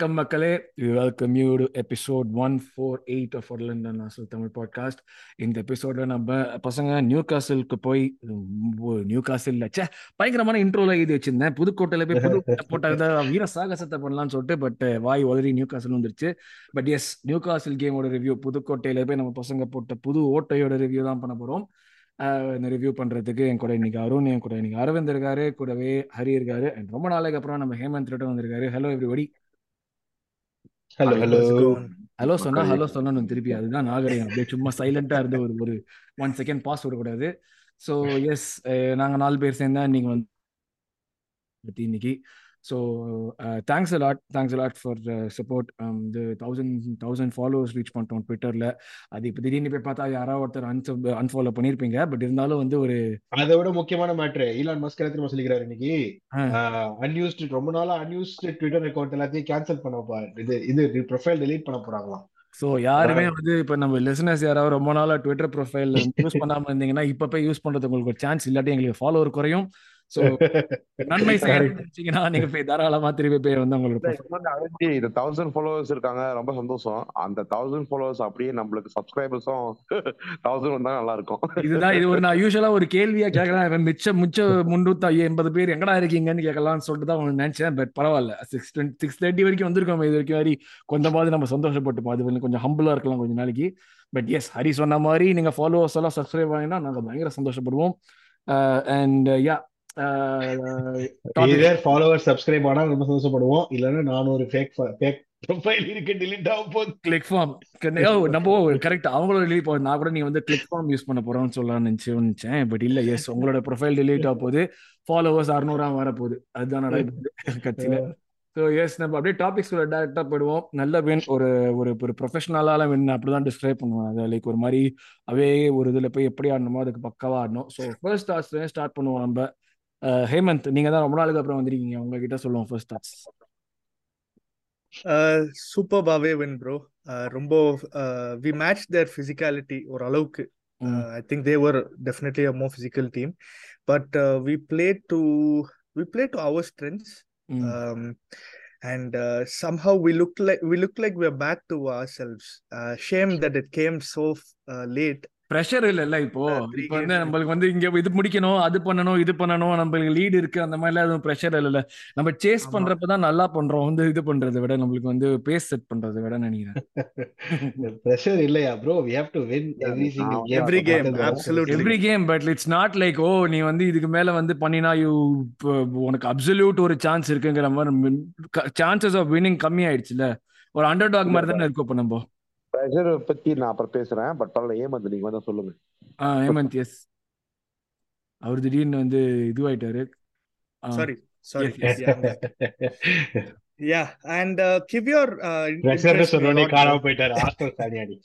வணக்கம் மக்களே. Welcome you to episode one four eight of ஒர்லண்ட் நாசல் தமிழ் பாட்காஸ்ட் இந்த எபிசோட நம்ம பசங்க நியூ காசலுக்கு போய் நியூ காசல் ச்சே பயங்கரமான இன்ட்ரோல இது வச்சிருந்தேன். புதுக்கோட்டையில போய் புது போட்ட வீர சாகசத்தை பண்ணலாம்னு சொல்லிட்டு பட் வாய் உதறி நியூ காசல் வந்துருச்சு. பட் எஸ் நியூ காசல் கேமோட ரிவ்யூ புதுக்கோட்டையில போய் நம்ம பசங்க போட்ட புது ஓட்டையோட ரிவ்யூ தான் பண்ண போறோம். இந்த ரிவ்யூ பண்றதுக்கு என் கூட இன்னைக்கு அருண் என் கூட இன்னைக்கு அரவிந்த் இருக்காரு கூடவே ஹரி இருக்காரு. அண்ட் ரொம்ப நாளைக்கு அப்புறம் நம்ம ஹேமந்த் ரிட்டன் வந்திருக்காரு. Hello everybody hello hello hello சொன்னா ஹலோ சொல்லணும் திருப்பி. அதுதான் நாகரிகம். அப்படியே சும்மா சைலண்டா இருந்து ஒரு ஒரு ஒன் செகண்ட் பாஸ் விடக்கூடாது ஸோ எஸ் நாங்க நாலு பேர் சேர்ந்தா நீங்க வந்து இன்னைக்கு so thanks a lot thanks a lot for support இது தௌசண்ட் தௌசண்ட் ஃபாலோவர்ஸ் ரீச் பண்ணிட்டோம் ட்விட்டரில் அது இப்போ திடீர்னு போய் பார்த்தா யாராவது ஒருத்தர் அன்சப் அன்ஃபாலோ பண்ணியிருப்பீங்க பட் இருந்தாலும் வந்து ஒரு அதை விட முக்கியமான மேட்ரு ஈலான் மஸ்க் என்ன சொல்லிக்கிறாரு இன்னைக்கு? அன்யூஸ்டு ரொம்ப நாளா அன்யூஸ்டு ட்விட்டர் அக்கௌண்ட் எல்லாத்தையும் கேன்சல் பண்ண இது இது ப்ரொஃபைல் டெலீட் பண்ண போறாங்களாம் ஸோ யாருமே வந்து இப்போ நம்ம லிசனர்ஸ் யாராவது ரொம்ப நாளா ட்விட்டர் ப்ரொஃபைல் யூஸ் பண்ணாம இருந்தீங்கன்னா இப்போ போய் யூஸ் பண்றது உங்களுக்கு ஒரு சான்ஸ் இல்லாட்டி எங்களுக்கு ஃபாலோவர் குறையும். ஸோ நன்மை செய்யறீங்கன்னா நீங்க போய் தாராளமா திருப்பி போய் வந்து உங்களோட இந்த தௌசண்ட் ஃபாலோவர்ஸ் இருக்காங்க ரொம்ப சந்தோஷம். அந்த தௌசண்ட் ஃபாலோவர்ஸ் அப்படியே நம்மளுக்கு சப்ஸ்கிரைபர்ஸும் தௌசண்ட் வந்தா நல்லா இருக்கும் இதுதான் இது ஒரு நான் யூஸ்வலா ஒரு கேள்வியா கேட்கலாம். மிச்ச மிச்ச முன்னூத்தி எண்பது பேர் எங்கடா இருக்கீங்கன்னு கேட்கலாம்னு சொல்லிட்டு தான் நினைச்சேன் பட் பரவாயில்ல. சிக்ஸ் சிக்ஸ் தேர்ட்டி வரைக்கும் வந்திருக்கோம் இது வரைக்கும் வரை. கொஞ்சமாவது நம்ம சந்தோஷப்பட்டுப்போம். அது கொஞ்சம் ஹம்பிளா இருக்கலாம் கொஞ்சம் நாளைக்கு. பட் எஸ் ஹரி சொன்ன மாதிரி நீங்க ஃபாலோவர்ஸ் எல்லாம் சப்ஸ்கிரைப் ஆகினா நாங்கள் பயங்கர சந்தோஷப்படுவோம். அண்ட் யா ஃபாலோவர் சப்ஸ்கிரைப் ஆனா ரொம்ப சந்தோஷப்படுவோம். இல்லன்னா நானூறு ஃபேக் ஃபேக் ப்ரொஃபைல் இருக்கு டிலீட் ஆக போகுது. கிளிக் ஃபார்ம் நம்ம கரெக்ட் அவங்களோட டிலீட் போகுது நான் கூட நீ வந்து கிளிக் ஃபார்ம் யூஸ் பண்ண போறோம்னு சொல்லலாம்னு நினைச்சு நினைச்சேன். பட் இல்ல எஸ் உங்களோட ப்ரொஃபைல் டிலீட் ஆக போகுது. ஃபாலோவர்ஸ் அறுநூறா வர போகுது. அதுதான் நடக்குது கட்சியில. ஸோ எஸ் நம்ம அப்படியே டாபிக்ஸ் டேரக்டாக போயிடுவோம். நல்ல வின் ஒரு ஒரு ஒரு ப்ரொஃபஷனலால வின் அப்படிதான் டிஸ்கிரைப் பண்ணுவோம். அதை லைக் ஒரு மாதிரி அவே ஒரு இதில் போய் எப்படி ஆடணுமோ அதுக்கு பக்கவா ஆடணும். ஸோ ஃபர்ஸ்ட் டாஸ் ஸ்டார்ட் பண்ணுவோம் நம்ம. ஹேமந்த் நீங்க தான் ரொம்ப நாளுக்கு அப்புறம் வந்திருக்கீங்க. உங்ககிட்ட சொல்லுவோம் ஃபர்ஸ்ட் டாஸ் சூப்பர்பாவே வின் ப்ரோ ரொம்ப வி மேட்ச் தேர் ஃபிசிக்காலிட்டி ஒரு அளவுக்கு I think they were definitely a more physical team but we play to we play to our strengths um, and uh, somehow we look like we look like we're back to ourselves. Uh, shame that it came so uh, late. Pressure இல்ல இப்போ இப்போ வந்து நம்மளுக்கு வந்து இங்க இது முடிக்கணும் அது பண்ணணும் இது பண்ணணும் நம்மளுக்கு லீடு இருக்கு அந்த மாதிரிலாம் எதுவும் ப்ரெஷர் இல்ல நம்ம சேஸ் பண்றப்பதான் நல்லா பண்றோம் வந்து இது பண்றதை விட நம்மளுக்கு வந்து பேஸ் செட் பண்றதை விட நினைக்கிறேன். ப்ரெஷர் இல்லையா bro we have to win every single game every game absolutely. Every game but it's not like ஓ நீ வந்து இதுக்கு மேல வந்து பண்ணினா யூ உனக்கு அப்சல்யூட் ஒரு சான்ஸ் இருக்குங்கிற மாதிரி சான்சஸ் ஆஃப் வின்னிங் கம்மி ஆயிடுச்சுல ஒரு அண்டர் டாக் மாதிரி தானே இருக்கும் இப்போ நம்ம. ப்ரெஷர் பத்தி நான் அப்புறம் பேசுறேன் பட் பரவாயில்ல ஏமந்த் நீங்க வந்து சொல்லுங்க. ஆ ஏமந்த் எஸ் அவர் திடீர்னு வந்து இதுவாயிட்டாரு. Sorry sorry yeah and Kiwior pressure சொன்னோனே காணாம போயிட்டாரு ஆஸ்டர் சாடியாடி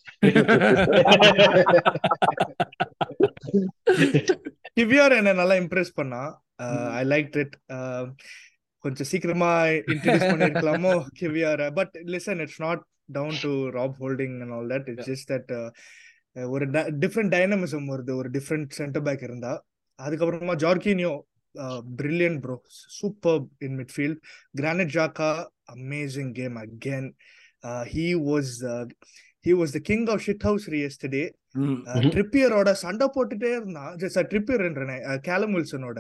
கிவ்யோர் என்ன நல்லா இம்ப்ரெஸ் பண்ணா ஐ லைக் இட் கொஞ்சம் சீக்கிரமா introduce பண்ணிருக்கலாமோ? Kiwior but listen it's not down to rap holding and all that it's just that ஒரு டிஃப்ரெண்ட் டைனமிசம் வருது. ஒரு டிஃப்ரெண்ட் சென்டர் பேக் இருந்தா. அதுக்கப்புறமா Jorginho brilliant bro super in midfield Granit Xhaka amazing game again he was he was the king of shit house yesterday ட்ரிப்பியரோட சண்டை போட்டுட்டே இருந்தான். Trippier Callum வில்சனோட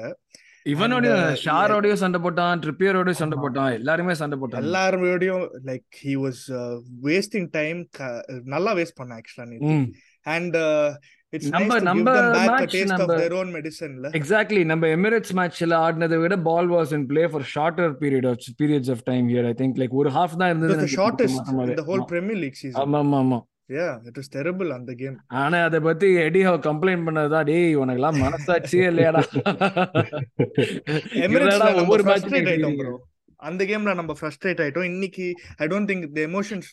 இவனோட ஷாரோடய சண்டை போட்டான் ட்ரிப்பியரோடய சண்டை போட்டான் எல்லாருமே சண்டை போட்டான் எல்லாரோடயும் like he was wasting time நல்லா வேஸ்ட் பண்ண ஆக்சுவலா அண்ட் நம்ம நம்ம மேட்ச் நம்ம மெடிசன்ல எக்ஸாக்ட்லி நம்ம எமிரேட்ஸ் மேட்ச்ல ஆடினதை விட ball was in play for shorter period of periods of time here I think like ஒரு ஹாஃப் தான் இருந்தது shortest whole Premier League season ஆமா. ஆமா யா இட் வாஸ் டெரிபிள் அந்த கேம் ஆனா அத பத்தி எடி ஹவ் கம்ப்ளைண்ட் பண்ணதா டேய் உனக்கு எல்லாம் மனசாட்சியே இல்லையாடா. ஒவ்வொரு மேட்ச் அந்த கேம்ல நம்ம ஃப்ரஸ்ட்ரேட் ஆயிட்டோம். இன்னைக்கு I don't think the emotions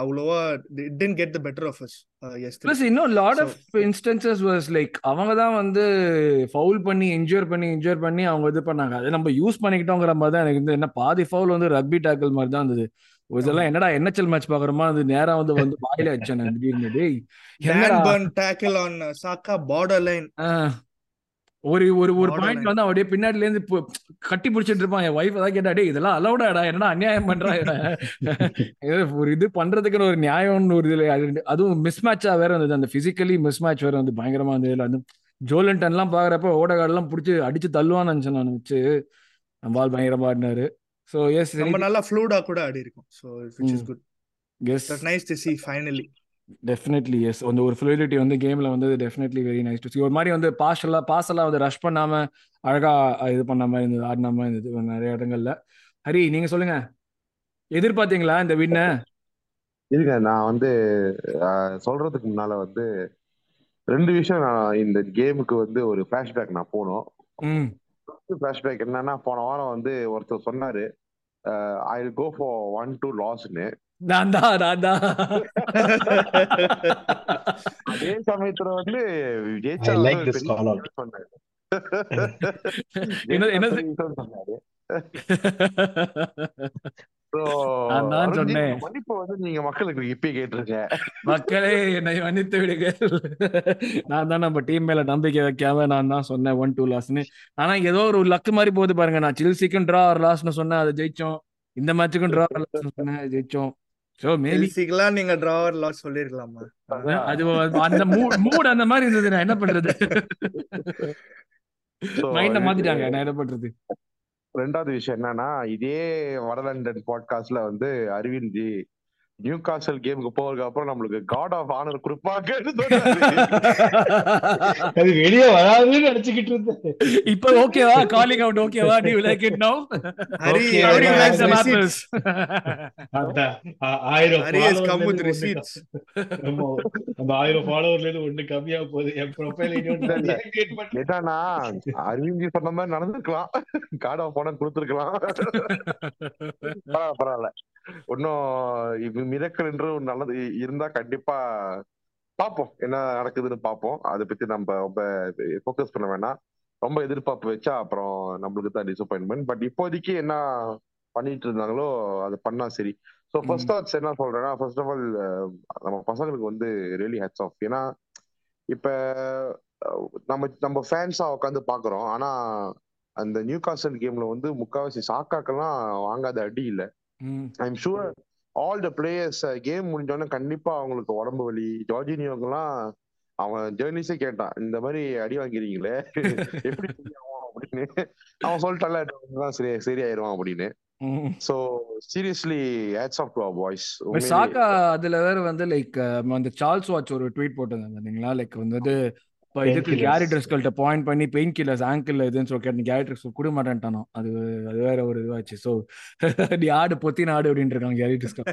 அவ்வளோவா didn't get the better of us plus இன்னும் lot of instances was like அவங்க தான் வந்து ஃபவுல் பண்ணி என்ஜாய் பண்ணி என்ஜாய் பண்ணி அவங்க இது பண்ணாங்க. அதை நம்ம யூஸ் பண்ணிக்கிட்டோங்கிற மாதிரி தான் எனக்கு வந்து என்ன பாதி ஃபவுல் வந்து ரக்பி டேக்கிள் மாதிரி தான் இருந்தது. இதெல்லாம் என்னடா என்எச்எல் மேட்ச் பாக்குறோமா அது நேரா வந்து வந்து வாயில வச்சேன் திடீர்னு டேய் tackle on Saka border line ஒரு ஒரு ஒரு பாயிண்ட் வந்து அப்படியே பின்னாடில இருந்து கட்டி பிடிச்சிட்டு இருப்பான். என் ஒய்ஃப் தான் கேட்டா இதெல்லாம் அலௌடாடா என்னடா அநியாயம் பண்றா ஒரு இது பண்றதுக்குன்னு ஒரு நியாயம்னு ஒரு இதுல அது அதுவும் மிஸ் மேட்சா வேற இருந்தது. அந்த பிசிக்கலி மிஸ் மேட்ச் வேற வந்து பயங்கரமா இருந்தது அது ஜோலன்டன் எல்லாம் பாக்குறப்ப ஓடகாடெல்லாம் பிடிச்சி அடிச்சு தள்ளுவான்னு நினைச்சேன் நான் வச்சு. பால் பயங்கரமா ஆடினாரு. ஸோ எஸ் நம்ம நல்லா ஃப்ளூடா கூட ஆடி இருக்கும். So which is good yes that nice to see finally definitely yes அந்த ஒரு ஃப்ளூயிலிட்டி வந்து கேம்ல வந்து definitely very nice to see ஒரு மாதிரி வந்து பாஸ் எல்லாம் பாஸ் எல்லாம் வந்து ரஷ் பண்ணாம அழகா இது பண்ண மாதிரி இருந்தது ஆடின மாதிரி இருந்தது நிறைய இடங்கள்ல. ஹரி நீங்க சொல்லுங்க. எதிர்பார்த்தீங்களா இந்த வின்ன இருங்க நான் வந்து சொல்றதுக்கு முன்னால வந்து ரெண்டு விஷயம் நான் இந்த கேமுக்கு வந்து ஒரு ஃபிளாஷ்பேக் நான் போனோம். ஃபிளாஷ்பேக் என்னன்னா போன வாரம் வந்து ஒருத்தர் சொன்னாரு I will go for one two லாஸ்ன்னு நான் தான் நான் தான். அதே சமயத்துல வந்து சொன்னாரு. என்ன- விஷயம் சொன்னாரு. மன்னிப்பை வந்து நீங்க மக்களுக்கு இப்பயே கேட்டிருங்க மக்களே என்னை மன்னித்து விடுங்கள். நான் தான் நம்ம டீம் மேல நம்பிக்கை வைக்காம நான் தான் சொன்னேன் ஒன் டூ லாஸ்னு ஆனா ஏதோ ஒரு லக்கு மாதிரி போகுது பாருங்க. நான் சில்சிக்கும் டிரா ஒரு லாஸ்னு சொன்னேன் அதை ஜெயிச்சோம். இந்த மேட்சுக்கும் டிரா ஒரு லாஸ்னு சொன்னேன் ஜெயிச்சோம். ஸோ மேபி எல்சிக்கெல்லாம் நீங்க டிராவர் லாஸ் சொல்லிருக்கலாமா? அது அந்த மூட் அந்த மாதிரி இருந்தது. நான் என்ன பண்றது? மைண்ட மாத்திட்டாங்க. நான் என்ன பண்றது? ரெண்டாவது விஷயம் என்னன்னா இதே வடலண்டன் பாட்காஸ்ட்ல வந்து அரவிந்த் ஜி நியூ காசல் கேமுக்கு போறதுக்கு அப்புறம் நம்மளுக்கு காட் ஆஃப் ஆனர் கொடுப்பாங்கன்னு சொன்னாரு. அது வெளியே வராதுன்னு நினைச்சுக்கிட்டு இருந்தேன். இப்ப ஓகேவா காலிங் அவுட் ஓகேவா to like it now Hari ஆயிரம் ஹரி ஆயிரம் ஃபாலோவர்ல இருந்து ஒண்ணு கம்மியா போகுது. என் ப்ரொஃபைல் அரவிந்த் ஜி சொன்ன மாதிரி நடந்திருக்கலாம். காட் ஆஃப் ஆனர் கொடுத்துருக்கலாம். பரவாயில்ல பரவாயில்ல. இன்னும் மிரக்கல் என்று நல்லது இருந்தா கண்டிப்பா பாப்போம் என்ன நடக்குதுன்னு பாப்போம் அதை பத்தி நம்ம ரொம்ப ஃபோக்கஸ் பண்ண வேணாம். ரொம்ப எதிர்பார்ப்பு வச்சா அப்புறம் நம்மளுக்கு தான் டிசப்பாயின்மெண்ட் பட் இப்போதைக்கு என்ன பண்ணிட்டு இருந்தாங்களோ அது பண்ணா சரி. ஸோ ஃபர்ஸ்ட் தாட்ஸ் என்ன சொல்றேன்னா ஃபர்ஸ்ட் ஆஃப் ஆல் நம்ம பசங்களுக்கு வந்து ரியலி ஹெட்ஸ் ஆஃப் ஏன்னா இப்ப நம்ம நம்ம ஃபேன்ஸா உட்காந்து பாக்குறோம் ஆனா அந்த நியூ காசல் கேம்ல வந்து முக்காவாசி சாக்காக்கெல்லாம் வாங்காத அடி இல்ல. I'm sure all the players game முடிஞ்சோடனே கண்டிப்பா அவங்களுக்கு உடம்பு வலி. ஜார்ஜினியோக்கெல்லாம் அவன் ஜேர்னிஸே கேட்டான் இந்த மாதிரி அடி வாங்கிறீங்களே எப்படி சரியாகும் அப்படின்னு? அவன் சொல்லிட்டால சரி சரியாயிருவான் அப்படின்னு. So seriously hats off to our boys Saka அதுல வேற வந்து லைக் அந்த சார்ல்ஸ் வாட்ச் ஒரு ட்வீட் போட்டிருந்தாங்க பாத்தீங்களா? லைக் வந்து இப்போ இதுக்கு Painkillers. கேரி ட்ரெஸ்கள்கிட்ட பாயிண்ட் பண்ணி பெயின் கில்லர்ஸ் ஆங்கிள் இதுன்னு சொல்லி கேட்டு கேரி ட்ரெஸ் கொடுக்க மாட்டேன்ட்டானோ? அது அது வேற ஒரு இதுவாச்சு. ஸோ நீ ஆடு பொத்தி நாடு அப்படின்னு இருக்காங்க கேரி ட்ரெஸ்கள்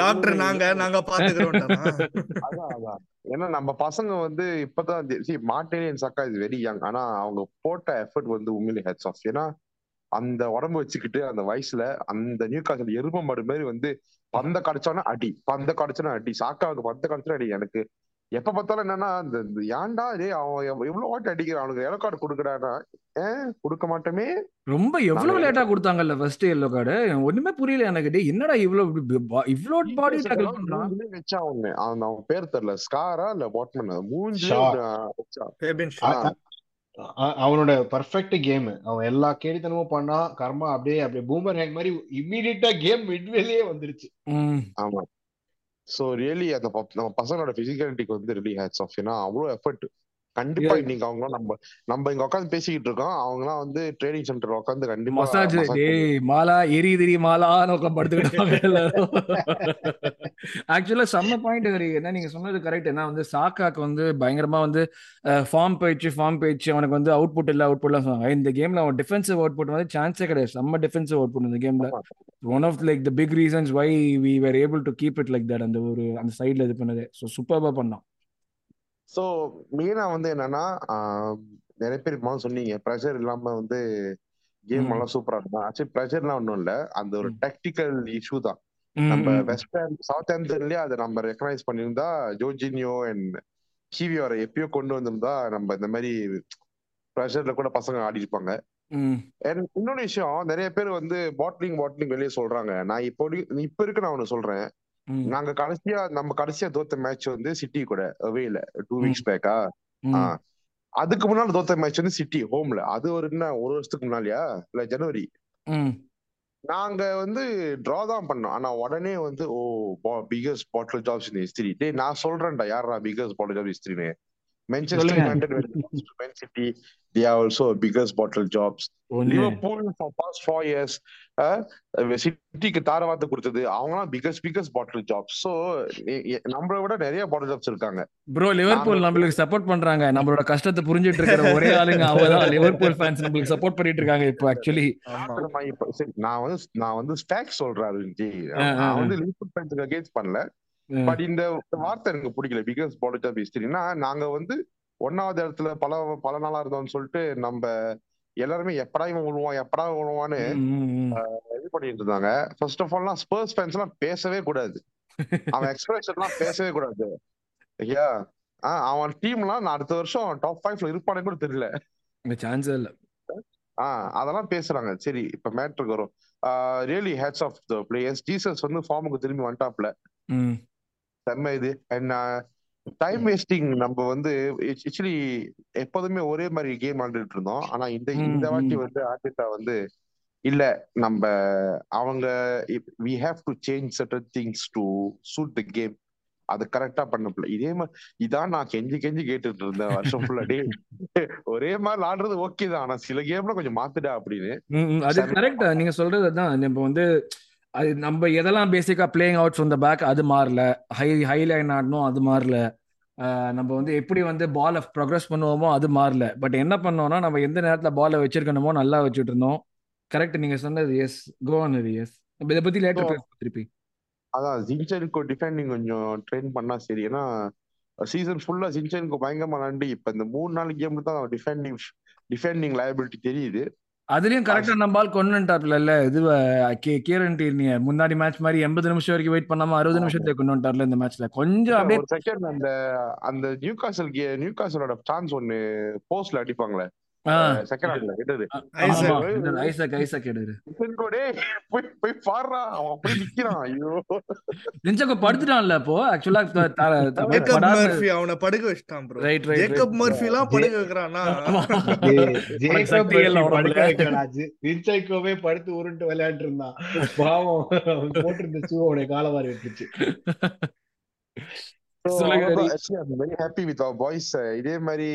டாக்டர் நாங்க நாங்க பாத்துக்கிறோம் ஏன்னா நம்ம பசங்க வந்து இப்பதான் மார்டேனியன் சக்கா இது வெரி யங் ஆனா அவங்க போட்ட எஃபர்ட் வந்து உண்மையிலே ஹெட்ஸ் ஆஃப் ஏன்னா அந்த உடம்பு வச்சுக்கிட்டு அந்த வயசுல அந்த நியூ காசல் எரும மாடு மாதிரி வந்து பந்த கடிச்சோன்னா அடி பந்த கடிச்சோன்னா அடி சாக்காவுக்கு பந்த கடிச்சோன்னா அடி. எனக்கு எப்ப பார்த்தாலும் என்னன்னா இந்த ஏன்டா டேய் அவன் எவ்- எவ்வளவு வாட்டி அடிக்கிறான்? அவனுக்கு எலோ கார்டு கொடுக்குறானா? ஏன் கொடுக்க மாட்டோமே. ரொம்ப எவ்வளவு லேட்டா கொடுத்தாங்கல்ல ஃபர்ஸ்ட் எல்லோ கார்டு ஒண்ணுமே புரியல எனக்கு. டேய் என்னடா இவ்வளவு இவ்வளோ பாடி டேக்கிள் பண்றான்? வச்சா ஒண்ணு. அவன் அவன் பேர் தெரியல. ஸ்காரா இல்ல. ஷா. அ- அவனோட பர்ஃபெக்ட் கேம் அவன் எல்லா கேடித்தனமும் பண்ணா கர்மா அப்படியே அப்படியே பூமர் ஹேக் மாதிரி இம்மீடியட்டா கேம் மிட்வேலயே வந்துருச்சு. ஆமா. சோ ரியலி அந்த நம்ம பசங்களோட பிசிகாலிட்டிக்கு வந்து ரியலி ஹேட்ஸ் ஆஃப் ஏன்னா அவ்வளோ எஃபர்ட் கண்டிப்பா. இன்னைக்கு அவங்க நம்ம நம்ம இங்க உட்காந்து பேசிக்கிட்டு இருக்கோம். அவங்க எல்லாம் வந்து ட்ரைனிங் சென்டர்ல உட்காந்து கண்டிப்பா மசாஜ் டேய் மாலா எரி திரி மாலா நோக்கம் படுத்துக்கிட்டாங்க ஆக்சுவலா செம்ம பாயிண்ட் ஹரி என்ன நீங்க சொன்னது கரெக்ட் என்ன வந்து சாக்காக்கு வந்து பயங்கரமா வந்து ஃபார்ம் போயிடுச்சு ஃபார்ம் போயிடுச்சு. அவனுக்கு வந்து அவுட்புட் இல்ல அவுட்புட்லாம் சொன்னாங்க. இந்த கேம்ல அவன் டிஃபென்சிவ் அவுட்புட் வந்து சான்ஸே கிடையாது. செம்ம டிஃபென்சிவ் அவுட்புட் இந்த கேம்ல. One of like the big reasons why we were able to keep it like that அந்த ஒரு அந்த சைடுல இது பண்ணது. ஸோ சூப்பர்பா பண்ணான். சோ மெயினா வந்து என்னன்னா நிறைய பேர் இப்போ சொன்னீங்க. ப்ரெஷர் இல்லாம வந்து கேம். எல்லாம் சூப்பரா இருக்கும்? ஆக்சுவலி ப்ரெஷர்லாம் ஒன்றும் இல்ல. அந்த ஒரு. டெக்டிக்கல் இஷ்யூ தான். நம்ம ம், வெஸ்ட் சவுத் ஆம்டன்லயே அதை நம்ம ரெக்கனைஸ் பண்ணியிருந்தா ஜோர்ஜினியோ அண்ட் கிவியோரை எப்பயோ கொண்டு வந்திருந்தா நம்ம இந்த மாதிரி ப்ரெஷர்ல கூட பசங்க ஆடி இருப்பாங்க. இன்னொரு விஷயம் நிறைய பேர் வந்து பாட்லிங் பாட்லிங் வெளியே சொல்றாங்க. நான் இப்போ இப்ப இருக்கு நான் ஒண்ணு சொல்றேன். நாங்க கடைசியா நம்ம கடைசியா தோத்த மேட்ச் வந்து சிட்டி கூட அவேல டூ. வீக்ஸ் பேக்கா. அதுக்கு முன்னாடி தோத்த மேட்ச் வந்து சிட்டி ஹோம்ல அது ஒரு என்ன ஒரு வருஷத்துக்கு முன்னாடியா இல்ல ஜனவரி நாங்க வந்து டிரா தான் பண்ணோம். ஆனா உடனே வந்து ஓ biggest bottle jobs in history டேய் நான் சொல்றேன்டா யாரா பிகஸ்ட் பாட்டில் ஜாப் ஹிஸ்டரின்னு Manchester. United when it comes to Man City. They are also biggest bottle jobs. ஒண்ணு. Liverpool for past four years சிட்டிக்கு தாரவாத்து கொடுத்தது. அவங்கலாம் biggest biggest bottle jobs so நம்மளை விட நிறைய பாட்டில் ஜாப்ஸ் இருக்காங்க. ப்ரோ லிவர்பூல் நம்மளுக்கு சப்போர்ட் பண்றாங்க. நம்மளோட கஷ்டத்தை புரிஞ்சிட்டு இருக்கிற ஒரே ஆளுங்க அவங்கதான் லிவர்பூல் ஃபேன்ஸ் நம்மளுக்கு சப்போர்ட் பண்ணிட்டு இருக்காங்க இப்போ ஆக்சுவலி நான் வந்து நான் வந்து ஸ்டாக் சொல்றேன் நான். வந்து லிவர்பூல் ஃபேன்ஸுக்கு அகேன்ஸ்ட் பண்ணல. பட் இந்த வார்த்தை எனக்கு பிடிக்கல. பிகாஸ் பாலிட் ஆஃப் ஹிஸ்டரினா நாங்க வந்து ஒன்னாவது இடத்துல பல பல நாளா இருந்தோம்னு சொல்லிட்டு நம்ம எல்லாருமே எப்படா இவன் விழுவான் எப்படா விழுவான்னு இது பண்ணிட்டு இருந்தாங்க. ஃபர்ஸ்ட் ஆஃப் ஆல்லாம் ஸ்பர்ஸ் ஃபேன்ஸ் எல்லாம் பேசவே கூடாது. அவன் எக்ஸ்பிரஷன் எல்லாம் பேசவே கூடாது. ஐயா ஆஹ் அவன் டீம்லாம் நான் அடுத்த வருஷம் டாப் ஃபைவ்ல இருப்பானே கூட தெரியல. சான்ஸே இல்ல. ஆஹ் அதெல்லாம் பேசுறாங்க. சரி இப்ப மேட்ருக்கு வரும். Really hats off the players Jesus வந்து ஃபார்முக்கு திரும்பி வந்துட்டாப்ல ம் செம்ம இது அண்ட் டைம் வேஸ்டிங் நம்ம வந்து ஆக்சுவலி எப்போதுமே ஒரே மாதிரி கேம் ஆடிட்டு இருந்தோம். ஆனா இந்த இந்த வாட்டி. வந்து ஆர்டிட்டா வந்து இல்ல நம்ம அவங்க we have to change certain things to suit the game அது கரெக்டா பண்ணப்பல இதே மாதிரி இதான் நான் கெஞ்சி கெஞ்சி கேட்டுட்டு இருந்தேன் வருஷம் ஃபுல்லா டே ஒரே மாதிரி ஆடுறது ஓகே தான். ஆனா சில கேம்ல கொஞ்சம் மாத்துடா அப்படின்னு. அது. கரெக்ட் நீங்க சொல்றது தான் நம்ம வந்து அது நம்ம எதெல்லாம் பேசிக்கா playing out from the back அது மாறல. ஹை ஹை லைன் ஆடணும் அது மாறல. நம்ம வந்து எப்படி வந்து பாலை ப்ரோக்ரஸ் பண்ணுவோமோ அது மாறல. பட் என்ன பண்ணோம்னா நம்ம எந்த நேரத்துல பாலை வச்சிருக்கணுமோ நல்லா வச்சுட்டு இருந்தோம் கரெக்ட் நீங்க சொன்னது எஸ் கோவன் எஸ் நம்ம இதை பத்தி லேட்டர் பேசுவோம் திருப்பி. அதான் ஜின்சனுக்கு டிஃபெண்டிங் கொஞ்சம் ட்ரெயின் பண்ணா சரி. ஏன்னா சீசன் ஃபுல்லா ஜின்சனுக்கு பயங்கரமா நண்டி. இப்ப இந்த மூணு நாலு கேம்ல தான் டிஃபெண்டிங் டிஃபெண்டிங் லயபிலிட்டி தெரியுது. அதுலயும் கரெக்டா நம்ம ஆள் கொண்டு வந்துட்டாப்ல இல்ல இது கீரன் டீர்னிய முன்னாடி மேட்ச் மாதிரி எண்பது நிமிஷம் வரைக்கும் வெயிட் பண்ணாம அறுபது நிமிஷத்துல கொண்டு வந்துட்டார்ல இந்த மேட்ச்ல கொஞ்சம் அப்படியே செகண்ட் அந்த அந்த நியூ காசல் நியூ காசலோட சான்ஸ் ஒன்னு போஸ்ட்ல அடிப்பாங்களே. அவன் படுத்துட்டான்ல அப்போ? ஆக்சுவலா ஜேக்கப் மர்ஃபி அவனை படுக்க வச்சிட்டான் bro Right, right, Jacob. Murphy எல்லாம் படுக்க வைக்கிறானா ஜேக்கப். படுக்க வைக்கலாச்சு வின்சைக்கோவே படுத்து உருண்டு விளையாண்டு இருந்தான் பாவம் அவன் போட்டிருந்த ஷூ அவனுடைய கால வாரி விட்டுருச்சு. சொல்லுங்க, Hari. Very happy with our boys இதே மாதிரி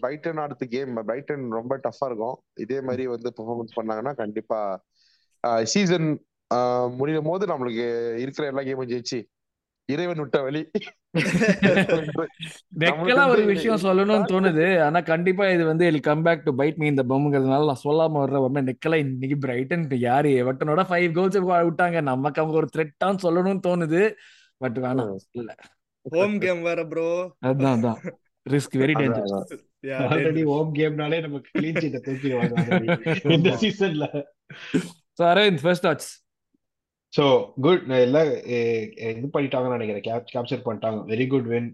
பிரைட்டன் அடுத்த கேம் பிரைட்டன் ரொம்ப டஃபா இருக்கும். இதே மாதிரி வந்து பெர்ஃபார்மன்ஸ் பண்ணாங்கன்னா கண்டிப்பா சீசன் முடியும் போது நம்மளுக்கு இருக்கிற எல்லா கேமும் ஜெயிச்சு இறைவன் விட்ட வழி. ஒரு விஷயம் சொல்லணும்னு தோணுது. ஆனா கண்டிப்பா இது வந்து will come back to bite me இந்த பம்ங்கிறதுனால நான் சொல்லாம வர்ற உடனே நெக்கலா. இன்னைக்கு பிரைட்டன் யாரு? எவட்டனோட ஃபைவ் கோல்ஸ் விட்டாங்க. நமக்கு அவங்க ஒரு த்ரெட்டான்னு சொல்லணும்னு தோணுது. பட் வேணாம். இல்ல. ஹோம் கேம் வேற ப்ரோ அதான் அதான். ரிஸ்க் வெரி அதான், டேஞ்சர் அதான். ஆல்ரெடி ஹோம் கேம்னாலே நமக்கு கிளீன் சீட்டை தூக்கிடுவாங்க இந்த சீசன்ல so Aravind first thoughts so good எல்லாம் இது பண்ணிட்டாங்கன்னு நினைக்கிறேன். கேப் கேப்சர் பண்ணிட்டாங்க. வெரி குட் வின்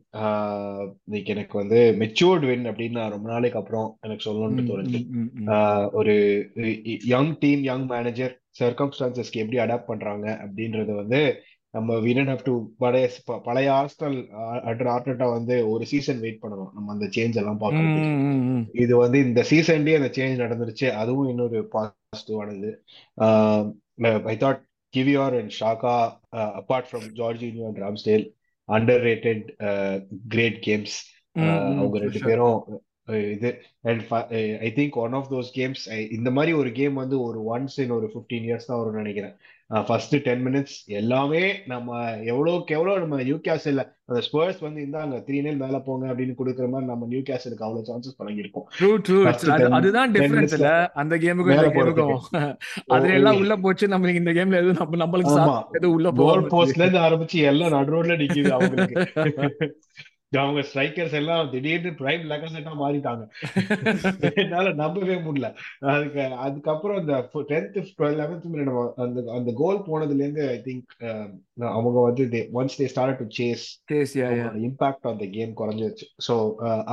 இன்னைக்கு எனக்கு வந்து மெச்சூர்ட் வின் அப்படின்னு நான் ரொம்ப நாளைக்கு அப்புறம் எனக்கு சொல்லணும்னு தோணுச்சு. ஆஹ் ஒரு யங் டீம் யங் மேனேஜர் சர்க்கம்ஸ்டான்சஸ்க்கு எப்படி அடாப்ட் பண்றாங்க அப்படின்றது வந்து நம்ம we don't have to பழைய பழைய ஆர்ஸ்டல் ஆர்டட்டா வந்து ஒரு சீசன் வெயிட் பண்ணணும். நம்ம அந்த சேஞ்ச் எல்லாம் பார்க்கறதுக்கு. இது வந்து இந்த சீசன்லயே அந்த சேஞ்ச் நடந்துருச்சு. அதுவும் இன்னொரு பாசிட்டிவானது I thought Kiwior and Saka apart from Jorginho and Ramsdale underrated great games அவங்க ரெண்டு பேரும் இது and I think one of those games இந்த மாதிரி ஒரு கேம் வந்து ஒரு ஒன்ஸ் இன் ஒரு ஃபிஃப்டீன் இயர்ஸ் தான் வரும்னு நினைக்கிறேன். ஃபர்ஸ்ட் டென் மினிட்ஸ் எல்லாமே நம்ம எவ்வளோக்கு எவ்வளோ நம்ம நியூ கேசல்ல அந்த ஸ்பர்ஸ் வந்து இந்தாங்க த்ரீ நேல் மேல போங்க அப்படின்னு கொடுக்குற மாதிரி நம்ம நியூ கேசலுக்கு அவ்வளோ சான்சஸ் பழகிருக்கோம் ட்ரூ ட்ரூ அதுதான் டிஃபரன்ஸ் இல்ல அந்த கேமுக்கும் இந்த கேமுக்கும் அதுல எல்லாம் உள்ள போச்சு நம்மளுக்கு இந்த கேம்ல எதுவும் நம்ம நம்மளுக்கு எதுவும் உள்ள போகாம போஸ்ட்ல இருந்து ஆரம்பிச்சு எல்லாம் நடுரோட்ல நிக்குது அவங்களுக்கு. அவங்க ஸ்ட்ரைக்கர்ஸ் எல்லாம் திடீர்னு பிரைம் லெகசெட்டா மாறிட்டாங்க. என்னால நம்பவே முடியல. அதுக்கு அதுக்கப்புறம் அந்த டென்த் லெவன்த் மினிட் அந்த அந்த கோல் போனதுல இருந்து ஐ திங்க் அவங்க வந்து once they start to chase yeah. Impact on the game குறைஞ்சிருச்சு. ஸோ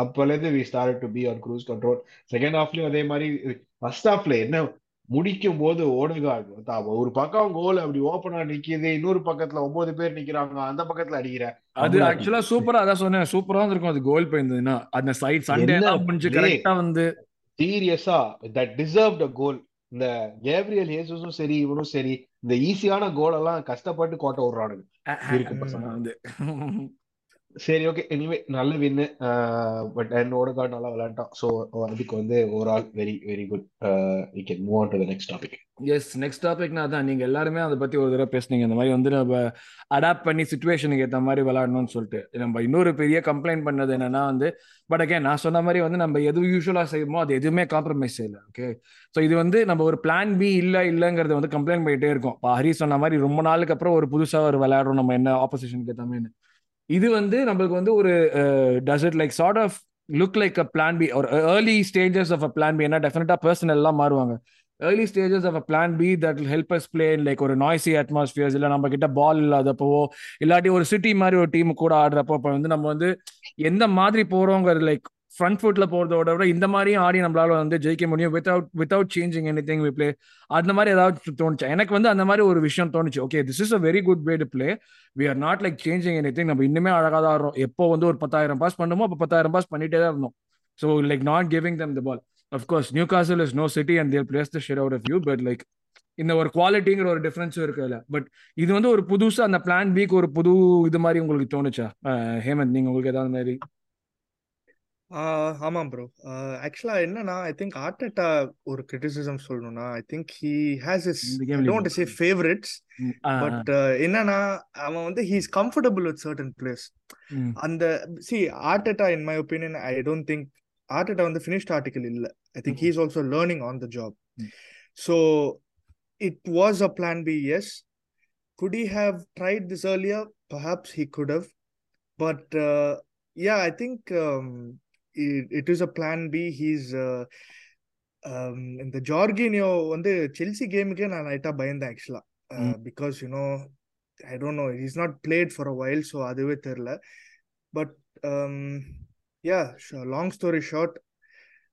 அப்போல இருந்து we start to be on cruise control second ஹாஃப்லயும் அதே மாதிரி ஃபர்ஸ்ட் ஹாஃப்ல என்ன முடிக்கும் போது ஓடுகார்டு ஒரு பக்கம் கோல் அப்படி ஓப்பனா நிக்குது இன்னொரு பக்கத்துல ஒன்பது பேர் நிக்கிறாங்க அந்த பக்கத்துல அடிக்கிற. அது ஆக்சுவலா சூப்பரா அதான் சொன்னேன். சூப்பரா இருக்கும். அது கோல் போயிருந்ததுன்னா அந்த சைட் சண்டே முடிஞ்சு கரெக்டா வந்து சீரியஸா தட் டிசர்வ் கோல் இந்த கேப்ரியல் ஹேசஸும் சரி இவனும் சரி இந்த ஈஸியான கோல் எல்லாம் கஷ்டப்பட்டு கோட்டை விடுறானுங்க. இருக்கு சரி ஓகே எனிவே நல்ல வின்னு பட் அண்ட் ஓடகார்ட் நல்லா விளையாண்டான் ஸோ அதுக்கு வந்து overall very very good we can move on to the next topic yes next டாபிக்னா அதான். நீங்கள் எல்லாருமே அதை பற்றி ஒரு தடவை பேசுனீங்க. இந்த மாதிரி வந்து நம்ம அடாப்ட் பண்ணி சுச்சுவேஷனுக்கு ஏற்ற மாதிரி விளையாடணும்னு சொல்லிட்டு. நம்ம இன்னொரு பெரிய கம்ப்ளைண்ட் பண்ணது என்னன்னா வந்து பட் அகேன் நான் சொன்ன மாதிரி வந்து நம்ம எது யூஸ்வலாக செய்யுமோ அது எதுவுமே காம்ப்ரமைஸ் செய்யல ஓகே ஸோ இது வந்து நம்ம ஒரு பிளான் பி இல்லை இல்லைங்கிறத வந்து கம்ப்ளைண்ட் பண்ணிகிட்டே இருக்கோம். இப்போ ஹரி சொன்ன மாதிரி ரொம்ப நாளுக்கு அப்புறம் ஒரு புதுசாக ஒரு விளையாடுறோம். நம்ம என்ன ஆப்போசிஷனுக்கு ஏற்ற மாதிரி இது வந்து நம்மளுக்கு வந்து ஒரு does it like sort of look like a plan B ஒரு early stages of a plan B என்ன டெஃபினட்டா பர்சன் எல்லாம் மாறுவாங்க. Early stages of a plan B that help us play like ஒரு நாய்ஸி அட்மாஸ்பியர்ஸ் இல்லை நம்ம கிட்ட பால் இல்லாதப்போ இல்லாட்டி ஒரு சிட்டி மாதிரி ஒரு டீம் கூட ஆடுறப்போ இப்போ வந்து நம்ம வந்து எந்த மாதிரி போறோங்கிறது லைக் ஃப்ரண்ட் ஃபுட்ல போறதோட விட இந்த மாதிரியும் ஆடி நம்மளால வந்து ஜெயிக்க முடியும். Without without changing anything we play அந்த மாதிரி ஏதாவது தோணுச்சு? எனக்கு வந்து அந்த மாதிரி ஒரு விஷயம் தோணுச்சு. Okay this is a very good way to play we are not like changing anything நம்ம இன்னுமே அழகாக தான் ஆடுறோம். எப்போ வந்து ஒரு பத்தாயிரம் பாஸ் பண்ணுமோ அப்போ பத்தாயிரம் பாஸ் பண்ணிட்டே தான் இருந்தோம். So like not giving them the ball of course Newcastle is no City and they'll plays the share out of you but like இந்த ஒரு குவாலிட்டிங்கிற ஒரு டிஃபரன்ஸும் இருக்குல்ல பட் இது வந்து ஒரு புதுசா அந்த பிளான் பிக்கு ஒரு புது இது மாதிரி உங்களுக்கு தோணுச்சா? ஹேமந்த் நீங்க உங்களுக்கு ஏதாவது மாதிரி? ஆமாம் ப்ரோ ஆக்சுவலா என்னன்னா ஐ திங்க் ஆர்டெட்டா ஒரு கிரிட்டிசிசம் சொல்லணும்னா I think he has is don't say favourites but என்னன்னா அவன் வந்து he is comfortable with certain plays அந்த C Arteta in my opinion I don't think Arteta வந்து ஃபினிஷ்ட் ஆர்டிகல் இல்ல. I think he is also learning on the job so it was a plan B yes could he have tried this earlier? Perhaps he could have. But uh, yeah i think um, it, it is a plan b he's uh, um, இந்த ஜார்கினியோ வந்து Chelsea கேமுக்கே நான் லைட்டா பயந்தேன் ஆக்சுவலா because you know I don't know is not played for a while so அதுவே தெரில but yeah long story short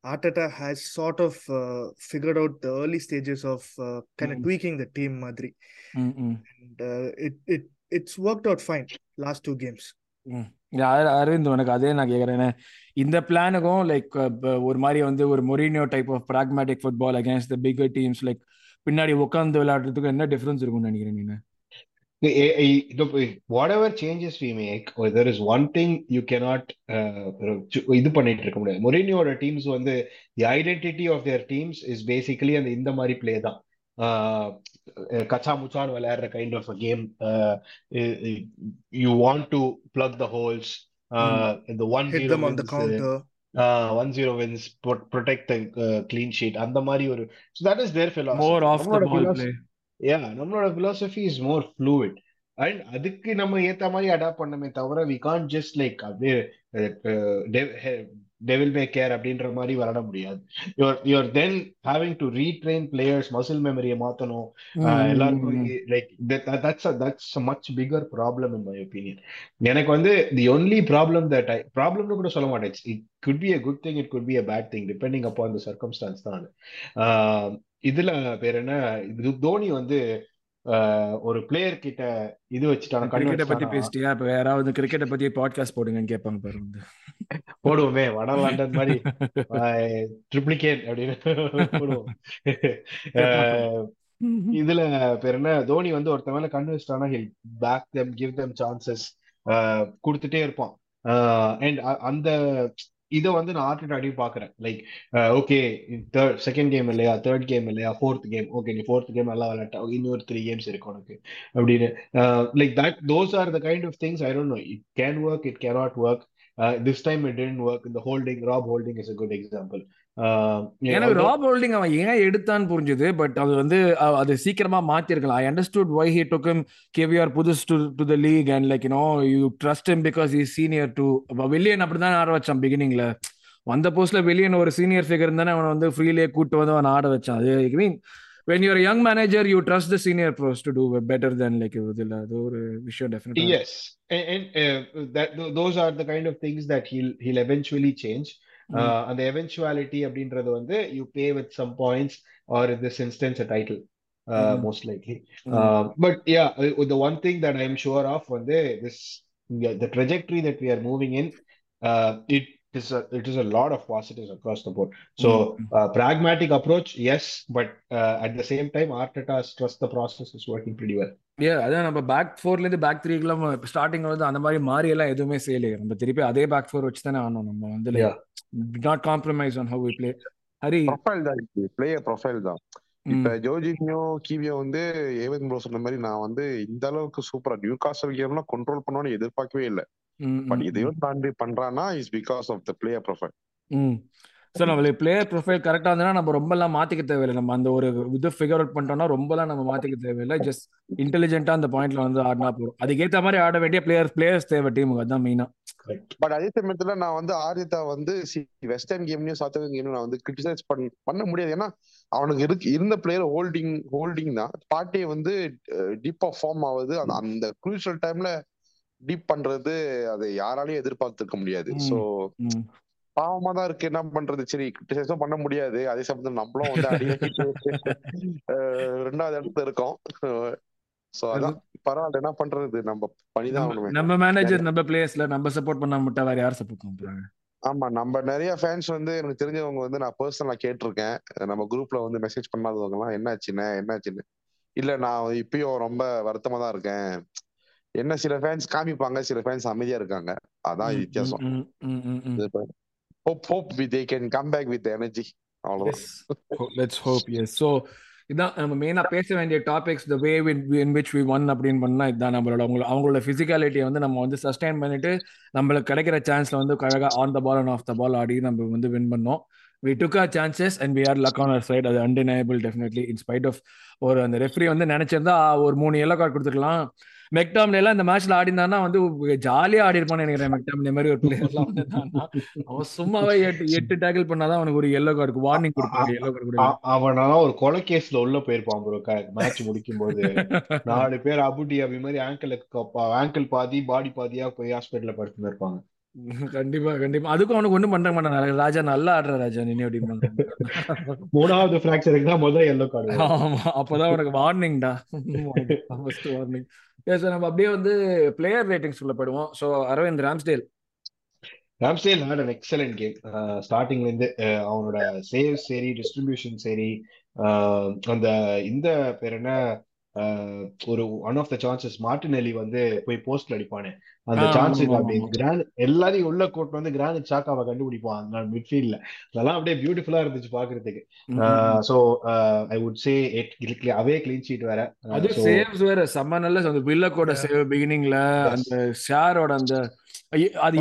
Arteta has sort of uh, figured out the early stages of uh, kind of mm. tweaking the team, Madri, mm-hmm. and uh, it it it's Aravind உனக்கு அதே நான் கேக்குறேன். இந்த பிளானுக்கும் like ஒரு மாதிரி வந்து ஒரு Mourinho type of pragmatic football against the bigger teams like பின்னாடி உட்காந்து விளையாடுறதுக்கு என்ன டிஃபரன்ஸ் இருக்கும்னு நினைக்கிறேன் நீங்க whatever changes we make there is one thing you cannot cannot இது பண்ணிட்டு இருக்க முடியாது. மொரினியோட டீம்ஸ் வந்து the identity of their teams is basically அந்த இந்த மாதிரி பிளே தான். கச்சா முச்சான் விளையாடுற kind of game you want to plug the holes இந்த one one zero wins protect clean sheet அந்த மாதிரி ஒரு that is their philosophy yeah நம்மளோட philosophy is more fluid and அதுக்கு நம்ம ஏத்த மாதிரி அடாப்ட் பண்ணமே தவிர வி கான் ஜஸ்ட் லைக் அப்படியே டெவில் மே கேர் அப்படின்ற மாதிரி விளாட முடியாது. Your your then having to retrain players muscle மெமரியை மாத்தணும். எல்லாருக்கும் like that's that's much bigger problem in my opinion எனக்கு வந்து the only problem that I ப்ராப்ளம்னு கூட சொல்ல மாட்டேன். It could be a good thing it could be a bad thing depending அப்போ அந்த சர்க்கம்ஸ்டான்ஸ் தான் இதுல பேர் என்ன தோனி வந்து ஒரு பிளேயர் கிட்ட இது வச்சுட்டான? கிரிக்கெட்டை பத்தி பேசிட்டியா? இப்ப யாராவது கிரிக்கெட்டை பத்தி பாட்காஸ்ட் போடுங்கன்னு கேட்பாங்க பாரு வந்து. போடுவோமே வட லண்டன் மாதிரி. ட்ரிப்ளிகேட் அப்படின்னு போடுவோம். இதுல பேர் என்ன? தோனி வந்து ஒருத்த மேல கண்ணு வச்சிட்டானா he'll back them give them chances கொடுத்துட்டே இருப்பான். அண்ட் அந்த இதை வந்து நான் ஆர்ட் அடி பாக்குறேன். Like okay third second game இல்லையா? தேர்ட் கேம் இல்லையா? ஃபோர்த் கேம் ஓகே நீ ஃபோர்த் கேம் நல்லா விளையாட்டா? இன்னொரு த்ரீ கேம்ஸ் இருக்கு உனக்கு. அப்படின்னு. Like that those are the kind of things I don't know it can work it cannot work this time it didn't work இந்த Holding Rob Holding is a good example எனக்கு Rob Holding அவன் ஏன் எடுத்தான்னு புரிஞ்சுது but அது வந்து அது சீக்கிரமா மாத்திருக்கலாம். I understood why he took him KVR புதுஸ் to to the league and like you you trust him because is senior to Veliyan அப்படிதான் ஆட வச்சான் பிகினிங்ல வந்த போஸ்ட்ல வெளியன் ஒரு சீனியர் ஃபிகர் இருந்தானே அவனை வந்து ஃப்ரீலேயே கூட்டு வந்து அவன் ஆட வச்சான். அது I mean when you're a young manager you trust the senior pros to do better than like இதுல அது ஒரு விஷயம் definitely yes. And, and uh, that those are the kind of things that he'll he'll eventually change அந்த eventuality அப்படின்றது வந்து you pay with some points or this instance a title most likely but yeah the one thing that I am sure of வந்து this the trajectory that we are moving in it is a, it is a lot of positives across the board. So uh, pragmatic approach, yes, but uh, at the same time, Arteta's trust the process is working pretty well. ஏ அதான் நம்ம back ஃபோர்ல இருந்து back த்ரீக்குலாம் starting வந்து அந்த மாதிரி மாறி எல்லாம் எதுவுமே செய்யலையே நம்ம திருப்பி அதே பேக் ஃபோர் வச்சு தானே ஆனோம் நம்ம வந்து not compromise on how we play Hari? Profile தான் பிளேயர் ப்ரொஃபைல் தான். இப்ப ஜோஜினியோ கீவியோ வந்து ஏவன் ப்ரோ சொன்ன மாதிரி நான் வந்து இந்த அளவுக்கு சூப்பரா நியூ காஸ்டல் கேம்லாம் கண்ட்ரோல் பண்ணுவான்னு எதிர்பார்க்கவே இல்லை. பட் இதையும் தாண்டி பண்றான்னா is because of the player profile so நம்ம பிளேயர் ப்ரொஃபைல் கரெக்டாக இருந்ததுன்னா நம்ம ரொம்பலாம் மாற்றிக்க தேவையில்லை. நம்ம அந்த ஒரு இது ஃபிகர் அவுட் பண்ணிட்டோம்னா ரொம்பலாம் நம்ம மாற்றிக்க தேவையில்லை. ஜஸ்ட் இன்டெலிஜென்ட்டாக அந்த பாயிண்ட்ல வந்து ஆடினா போதும். அதுக்கேற்ற மாதிரி ஆட வேண்டிய பிளேயர் பிளேயர்ஸ் தேவை டீமுக்கு அதுதான் மெயினாக பட் அதே சமயத்துல நான் வந்து ஆரிதா வந்து வெஸ்டர்ன் கேம்லயும் சவுத் கேம்லயும் நான் வந்து கிரிட்டிசைஸ் பண்ண பண்ண முடியாது. ஏன்னா அவனுக்கு இருக்கு இருந்த பிளேயர் ஹோல்டிங் ஹோல்டிங் தான். பார்ட்டி வந்து டீப்பா ஃபார்ம் ஆகுது. அந்த குரூஷியல் டைம்ல டீப் பண்றது அதை யாராலையும் எதிர்பார்த்திருக்க முடியாது. சோ பாவமா தான் இருக்கு. என்ன பண்றது? சரி கிரிட்டிசைஸும் பண்ண முடியாது. அதே சமயத்துல நம்மளும் வந்து ரெண்டாவது இடத்துல இருக்கோம். சோ அதான். பரவாயில்ல. என்ன பண்றது? நம்ம பண்ணிதான் நம்ம மேனேஜர் நம்ம பிளேயர்ஸ்ல நம்ம சப்போர்ட் பண்ண மட்டும் வேற யார் சப்போர்ட் பண்றாங்க ஆமா. நம்ம நிறைய ஃபேன்ஸ் வந்து எனக்கு தெரிஞ்சவங்க வந்து நான் பர்சனலா கேட்டிருக்கேன். நம்ம குரூப்ல வந்து மெசேஜ் பண்ணாதவங்க எல்லாம் என்னாச்சுன்னு என்னாச்சுன்னு? இல்ல நான் இப்பயும் ரொம்ப வருத்தமா தான் இருக்கேன். என்ன சில ஃபேன்ஸ் காமிப்பாங்க சில ஃபேன்ஸ் அமைதியா இருக்காங்க. அதான் வித்தியாசம். Hope hope we they can come back with energy அவ்வளவுதான். லெட்ஸ் ஹோப் எஸ் சோ இதான் நம்ம மெயினா பேச வேண்டிய topics the way in which we won அப்படின்னு பண்ணா இதுதான் நம்மளோட அவங்களோட அவங்களோட பிசிக்காலிட்டியை வந்து நம்ம வந்து சஸ்டைன் பண்ணிட்டு நம்மளுக்கு கிடைக்கிற சான்ஸ்ல வந்து அழகா on the ball and off the ball ஆடி நம்ம வந்து வின் பண்ணோம். We took our chances and we are luck on our side அது undeniable definitely in spite of ஒரு அந்த ரெஃப்ரி வந்து நினைச்சிருந்தா ஒரு மூணு எல்லோ கார்டு கொடுத்துருக்கலாம் மெக்டாம்ல எல்லாம் இந்த மேட்ச்ல ஆடி இருந்தானா வந்து ஜாலியா ஆடி இருப்பான்னு நினைக்கிறேன் மெக்டாம்ல மாதிரி ஒரு பிளேயர் எல்லாம் அவன் சும்மாவே எட்டு எட்டு டேக்கிள் பண்ணாதான் அவனுக்கு ஒரு எல்லோ கார்டு வார்னிங் கொடுப்பாங்க எல்லோ கார்டு அவனா ஒரு கொலை கேஸ்ல உள்ள போயிருப்பான் ப்ரோ மேட்ச் முடிக்கும் போது நாலு பேர் அபுடி அப்படி மாதிரி ஆங்கிள் ஆங்கிள் பாதி பாடி பாதியா போய் ஹாஸ்பிட்டல்ல படுத்து இருப்பாங்க கண்டிப்பா கண்டிப்பா. அதுக்கும் அவனுக்கு ஒண்ணும் பண்ற மாட்டான். ராஜா நல்லா ஆடுற ராஜா நீ அப்படி மூணாவது பிராக்சருக்கு தான் முதல் எல்லோ கார்டு ஆமா அப்பதான் உனக்கு வார்னிங்டா ஃபர்ஸ்ட் வார்னிங் சார் நம்ம அப்படியே வந்து பிளேயர் ரேட்டிங்ஸ் உள்ள போயிடுவோம். So Aravind Ramsdale. Ramsdale had an excellent game ஸ்டார்டிங்ல இருந்து uh, அவனோட சேவ் சரி டிஸ்ட்ரிபியூஷன் சரி uh, அந்த இந்த பேர் என்ன? Uh, ஒரு one of the chances Martinelli வந்து போய் போஸ்ட்ல அடிப்பானே. அந்த சான்ஸ் கிராண்ட் எல்லாரையும் உள்ள கூட்டு வந்து கிராண்ட் சாக்காவை கண்டுபிடிப்பான் அந்த மிட்ஃபீல்ட்ல அதெல்லாம் அப்படியே பியூட்டிஃபுல்லா இருந்துச்சு பாக்குறதுக்கு so I would say away clean sheet வேற. அது சேவ்ஸ் வேற. செம்ம நல்ல அந்த வில்லக்கோட சேவ் பிகினிங்ல அந்த ஷேரோட அந்த அது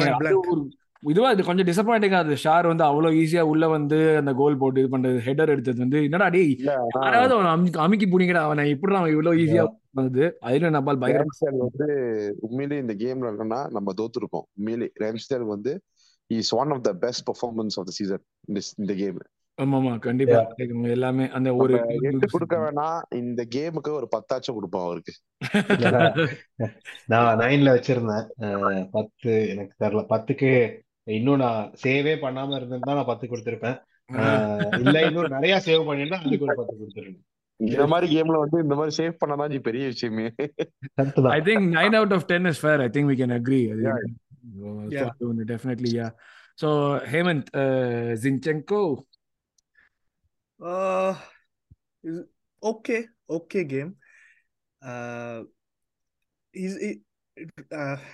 இதுவா இது கொஞ்சம் டிசப்பாயிண்டிங்கா அது ஷார் வந்து அவ்வளவு ஈஸியா உள்ள வந்து அந்த கோல் போட்டு இது பண்றது ஹெடர் எடுத்தது வந்து என்னடா அடி யாராவது அவன் அமுக்கி புடிங்கடா அவனை இப்படி அவன் இவ்வளவு ஈஸியா வந்தது? அதுல நம்ம பயங்கரம் வந்து உண்மையிலேயே இந்த கேம்ல என்னன்னா நம்ம தோத்துருக்கோம். உண்மையிலே ரேம்ஸ்டேல் வந்து is one of the best performance of the season இந்த கேம் ஆமாமா கண்டிப்பா. எல்லாமே அந்த ஒரு எட்டு கொடுக்க வேணாம் இந்த கேமுக்கு ஒரு பத்தாச்சும் கொடுப்போம் அவருக்கு. நான் நைன்ல வச்சிருந்தேன். பத்து எனக்கு தெரியல பத்துக்கு இன்னும் நான் சேவே பண்ணாம இருந்திருந்தா நான் பத்து கொடுத்திருப்பேன். இல்ல இன்னும் நிறைய சேவ் பண்ணிருந்தா அதுக்கு ஒரு பத்து கொடுத்துருக்கேன் இந்த மாதிரி கேம்ல வந்து இந்த மாதிரி சேவ் பண்ணதான் பெரிய விஷயமே. I think nine out of ten is fair I think we can agree definitely yeah so Hemanth Zinchenko okay okay game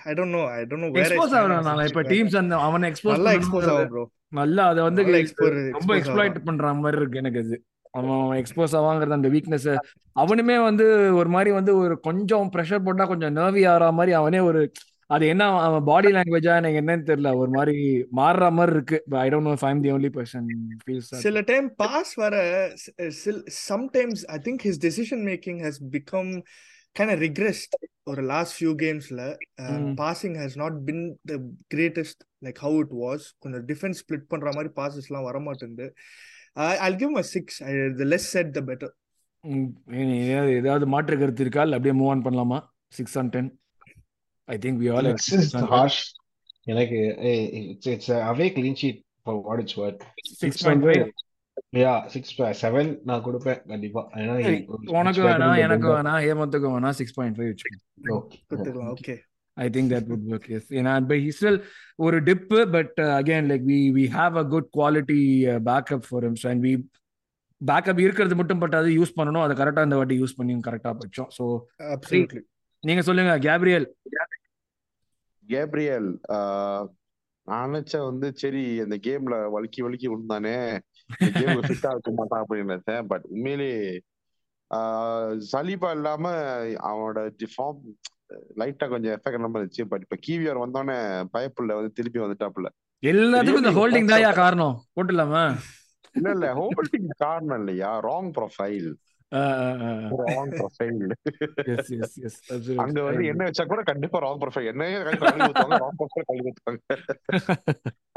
I don't know I don't know expose இப்ப டீம்ஸ் அந்த அவன எக்ஸ்போஸ் நல்லா expose bro நல்லா அத வந்து ரொம்ப exploit பண்ற மாதிரி இருக்கு எனக்கு. அது அவன் எக்ஸ்போஸ் ஆவாங்கிறது அந்த வீக்னஸ் அவனுமே வந்து ஒரு மாதிரி வந்து ஒரு கொஞ்சம் ப்ரெஷர் போட்டா கொஞ்சம் நர்வி ஆகிற மாதிரி அவனே ஒரு அது என்ன அவன் பாடி லாங்குவேஜா எனக்கு என்னன்னு தெரியல. ஒரு மாதிரி மாறுற மாதிரி இருக்கு. I don't know I'm the only person feels சில டைம் பாஸ் வர sometimes I think his decision making has become kind of regressed ஒரு last few கேம்ஸ்ல passing has not been the greatest like how it was கொஞ்சம் defence split பண்ற மாதிரி பாசஸ்லாம் வர மாட்டேங்குது I'll give my six the less said the better ஏதாவது மாற்று கருத்து இருக்கா? இல்ல அப்படியே மூவ் ஆன் பண்ணலாமா? Six on ten I think we all harsh எனக்கு it's it's away clean sheet for what it's worth six point five yeah six seven நான் கொடுப்பேன் கண்டிப்பா. ஏன்னா உனக்கு வேணாம் எனக்கு வேணாம் ஹேமந்துக்கு வேணாம் சிக்ஸ் பாயிண்ட் ஃபைவ் வச்சுக்கோ. கொடுத்துக்கலாம் okay I think that would work. Yes, and uh, but he's still ஒரு dip, but uh, again, like we we have a good quality uh, backup for him. So and we backup இருக்கிறது மட்டும் but அது use பண்ணணும் அதை கரெக்டாக இந்த வாட்டி use பண்ணி கரெக்டாக படிச்சோம் ஸோ நீங்க சொல்லுங்க கேப்ரியல் கேப்ரியல் நான் நினைச்சேன் வந்து சரி அந்த கேம்ல வலிக்கி வலிக்கி விழுந்தானே கேம்ல ஃபிட்டா இருக்க மாட்டான் அப்படின்னு நினைச்சேன் பட் உண்மையிலே சலீபா இல்லாம அவனோட ஃபார்ம் லைட்டா கொஞ்சம் எஃபெக்ட் இல்லாம இருந்துச்சு. பட் இப்ப கீவியர் வந்தோடனே பயப்புள்ள வந்து திருப்பி வந்துட்டாப்ல எல்லாத்துக்கும் இந்த ஹோல்டிங் தாயா காரணம். போட்டுலாமா இல்ல இல்ல ஹோல்டிங் காரணம் இல்லையா? Wrong profile wrong profile yes yes yes அங்க வந்து என்ன வச்சா கூட கண்டிப்பா ராங் ப்ரொஃபைல் என்னையே கழுவி ஊத்துவாங்க ராங் ப்ரொஃபைல் கழுவி ஊத்துவாங்க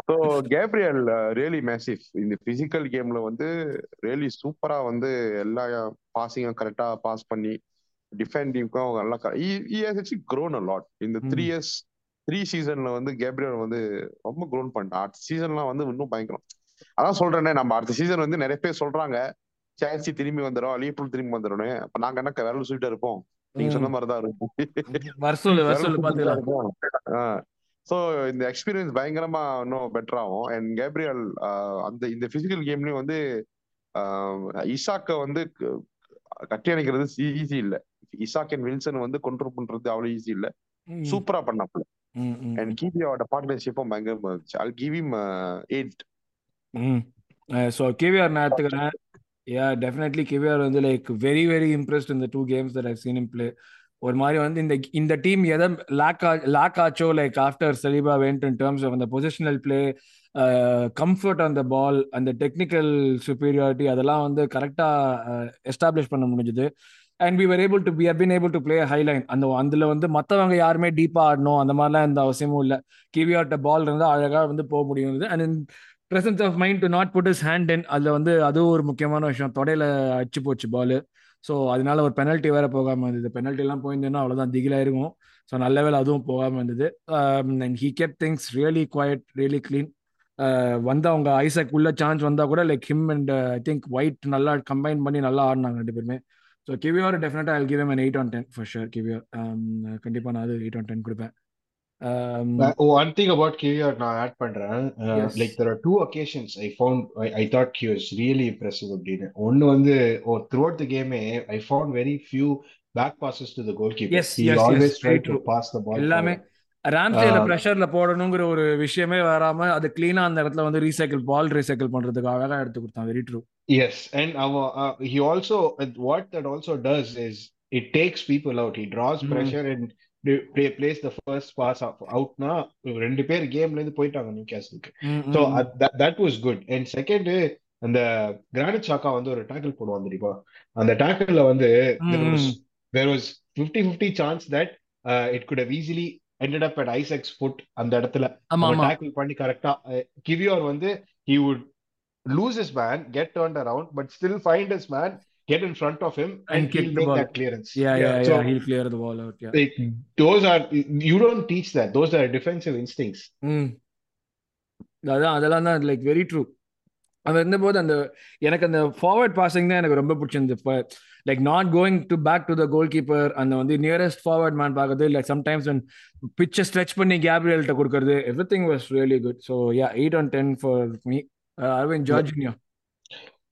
ஸோ கேப்ரியல் ரியலி மேசிவ் இந்த பிசிக்கல் கேம்ல வந்து ரியலி சூப்பரா வந்து எல்லா பாசிங்கும் கரெக்டா பாஸ் பண்ணி டிஃபெண்டிங்க்கும் அவங்க நல்லா க்ரோன் அ லாட் இந்த த்ரீ இயர்ஸ் த்ரீ சீசன்ல வந்து கேப்ரியல் வந்து ரொம்ப க்ரோன் பண்ணிட்டான் அடுத்த சீசன்லாம் வந்து இன்னும் பயங்கரம். அதான் சொல்றேனே நம்ம அடுத்த சீசன் வந்து நிறைய பேர் சொல்றாங்க. சேல்சி திரும்பி வந்துடும் லீப்ரூல் திரும்பி வந்துடும் அப்ப நாங்க என்ன விரல் சொல்லிட்டு இருப்போம். நீங்க சொன்ன மாதிரிதான் இருக்கும். சோ இந்த எக்ஸ்பீரியன்ஸ் பயங்கரமா இன்னும் பெட்டர் ஆகும். அண்ட் கேப்ரியல் அந்த இந்த பிசிக்கல் கேம்லயும் வந்து இசாக்க வந்து கட்டி அணைக்கிறது ஈஸி இல்ல. இசாக் அண்ட் வில்சன் வந்து கொண்ட்ரோல் பண்றது அவ்வளவு ஈஸி இல்ல. சூப்பரா பண்ணாப்ல அண்ட் கிவியோட பார்ட்னர்ஷிப்பும் பயங்கரமா இருந்துச்சு. I'll give him eight so KVR நான் எடுத்துக்கிறேன். யா டெஃபினெட்லி கேவிஆர் வந்து லைக் வெரி வெரி இம்ப்ரெஸ்ட் இந்த two games that I've seen him play ஒரு மாதிரி வந்து இந்த இந்த டீம் எதை லேக் லேக் ஆச்சோ like after Saliba went in terms of அந்த பொசிஷனல் பிளே கம்ஃபர்ட் அந்த பால் அந்த டெக்னிக்கல் சுப்பீரியாரிட்டி அதெல்லாம் வந்து கரெக்டாக எஸ்டாப்ளிஷ் uh, பண்ண முடிஞ்சுது. And we were able to be have been able to play high line அந்த அதில் வந்து மற்றவங்க யாருமே டீப்பாக ஆடணும் அந்த மாதிரிலாம் எந்த அவசியமும் இல்லை. கிவியாட்ட பால் இருந்தால் அழகாக வந்து போக முடியும். And presence of mind to not put his hand in அதில் வந்து அதுவும் ஒரு முக்கியமான விஷயம். தொடையில அடிச்சு போச்சு பால் ஸோ அதனால ஒரு பெனல்ட்டி வேற போகாமல் இருந்தது. பெனல்ட்டிலாம் போயிருந்தேன்னா அவ்வளோதான் திகிலாக இருக்கும். ஸோ நல்ல வேலை அதுவும் போகாமல் இருந்தது. And he kept things really quiet really clean வந்து அவங்க ஐசக் உள்ள சான்ஸ் வந்தால் கூட like him and I think White நல்லா கம்பைன் பண்ணி நல்லா ஆடினாங்க ரெண்டு பேருமே. ஸோ கிவிஆர் டெஃபினட்டாக I give him eight on ten for sure KVR கண்டிப்பாக நான் அது எயிட் ஆன் டென் கொடுப்பேன். Um, uh, one thing about KVR நான் ஆட் பண்றேன். Like there are two occasions I found I thought was really impressive அப்படின்னு. ஒன்னு வந்து oh throughout the கேமே I found very few back passes to the goalkeeper as he always try to pass the ball எல்லாமே. ராம்சேல ப்ரெஷர்ல போடணுங்கிற ஒரு விஷயமே வராம அது கிளீனா அந்த இடத்துல வந்து ரீசைக்கிள் பால் ரீசைக்கிள் பண்றதுக்கு அழகா எடுத்து கொடுத்தான். வெரி ட்ரூ எஸ் அண்ட் அவன் he also what that also does is it takes people out he draws pressure and plays the first pass அவுட்னா ரெண்டு பேர் கேம்ல இருந்து போயிட்டாங்க new கேசலுக்கு so that was good and second அந்த கிரானிட் சாக்கா வந்து ஒரு டேக்கிள் போடுவான் தெரியுமா? அந்த டேக்கிள்ல வந்து there was fifty fifty chance that it could have easily ended up at Isaac's foot அந்த இடத்துல. டேக்கிள் பண்ணி கரெக்டா கிவியோர் வந்து he would lose his man get turned around but still find his man get in front of him and, and he'll make that clearance. Yeah, yeah, yeah. So, yeah. He'll clear the ball out. Yeah. Like, those are you don't teach that. Those are defensive instincts. ம் அதான் அதெல்லாம் தான் like very true அது இருந்தபோது அந்த எனக்கு அந்த forward passing தான் எனக்கு ரொம்ப பிடிச்சிருந்து இப்போ like not going to back to the goalkeeper அந்த வந்து நியரஸ்ட் ஃபார்வர்ட் மேன் பார்க்கறது லைக் சம்டைம்ஸ் பிச்சை ஸ்ட்ரெச் பண்ணி கேப்ரியல்கிட்ட கொடுக்கறது everything was really good so yeah eight on ten for me Aravind Jorginho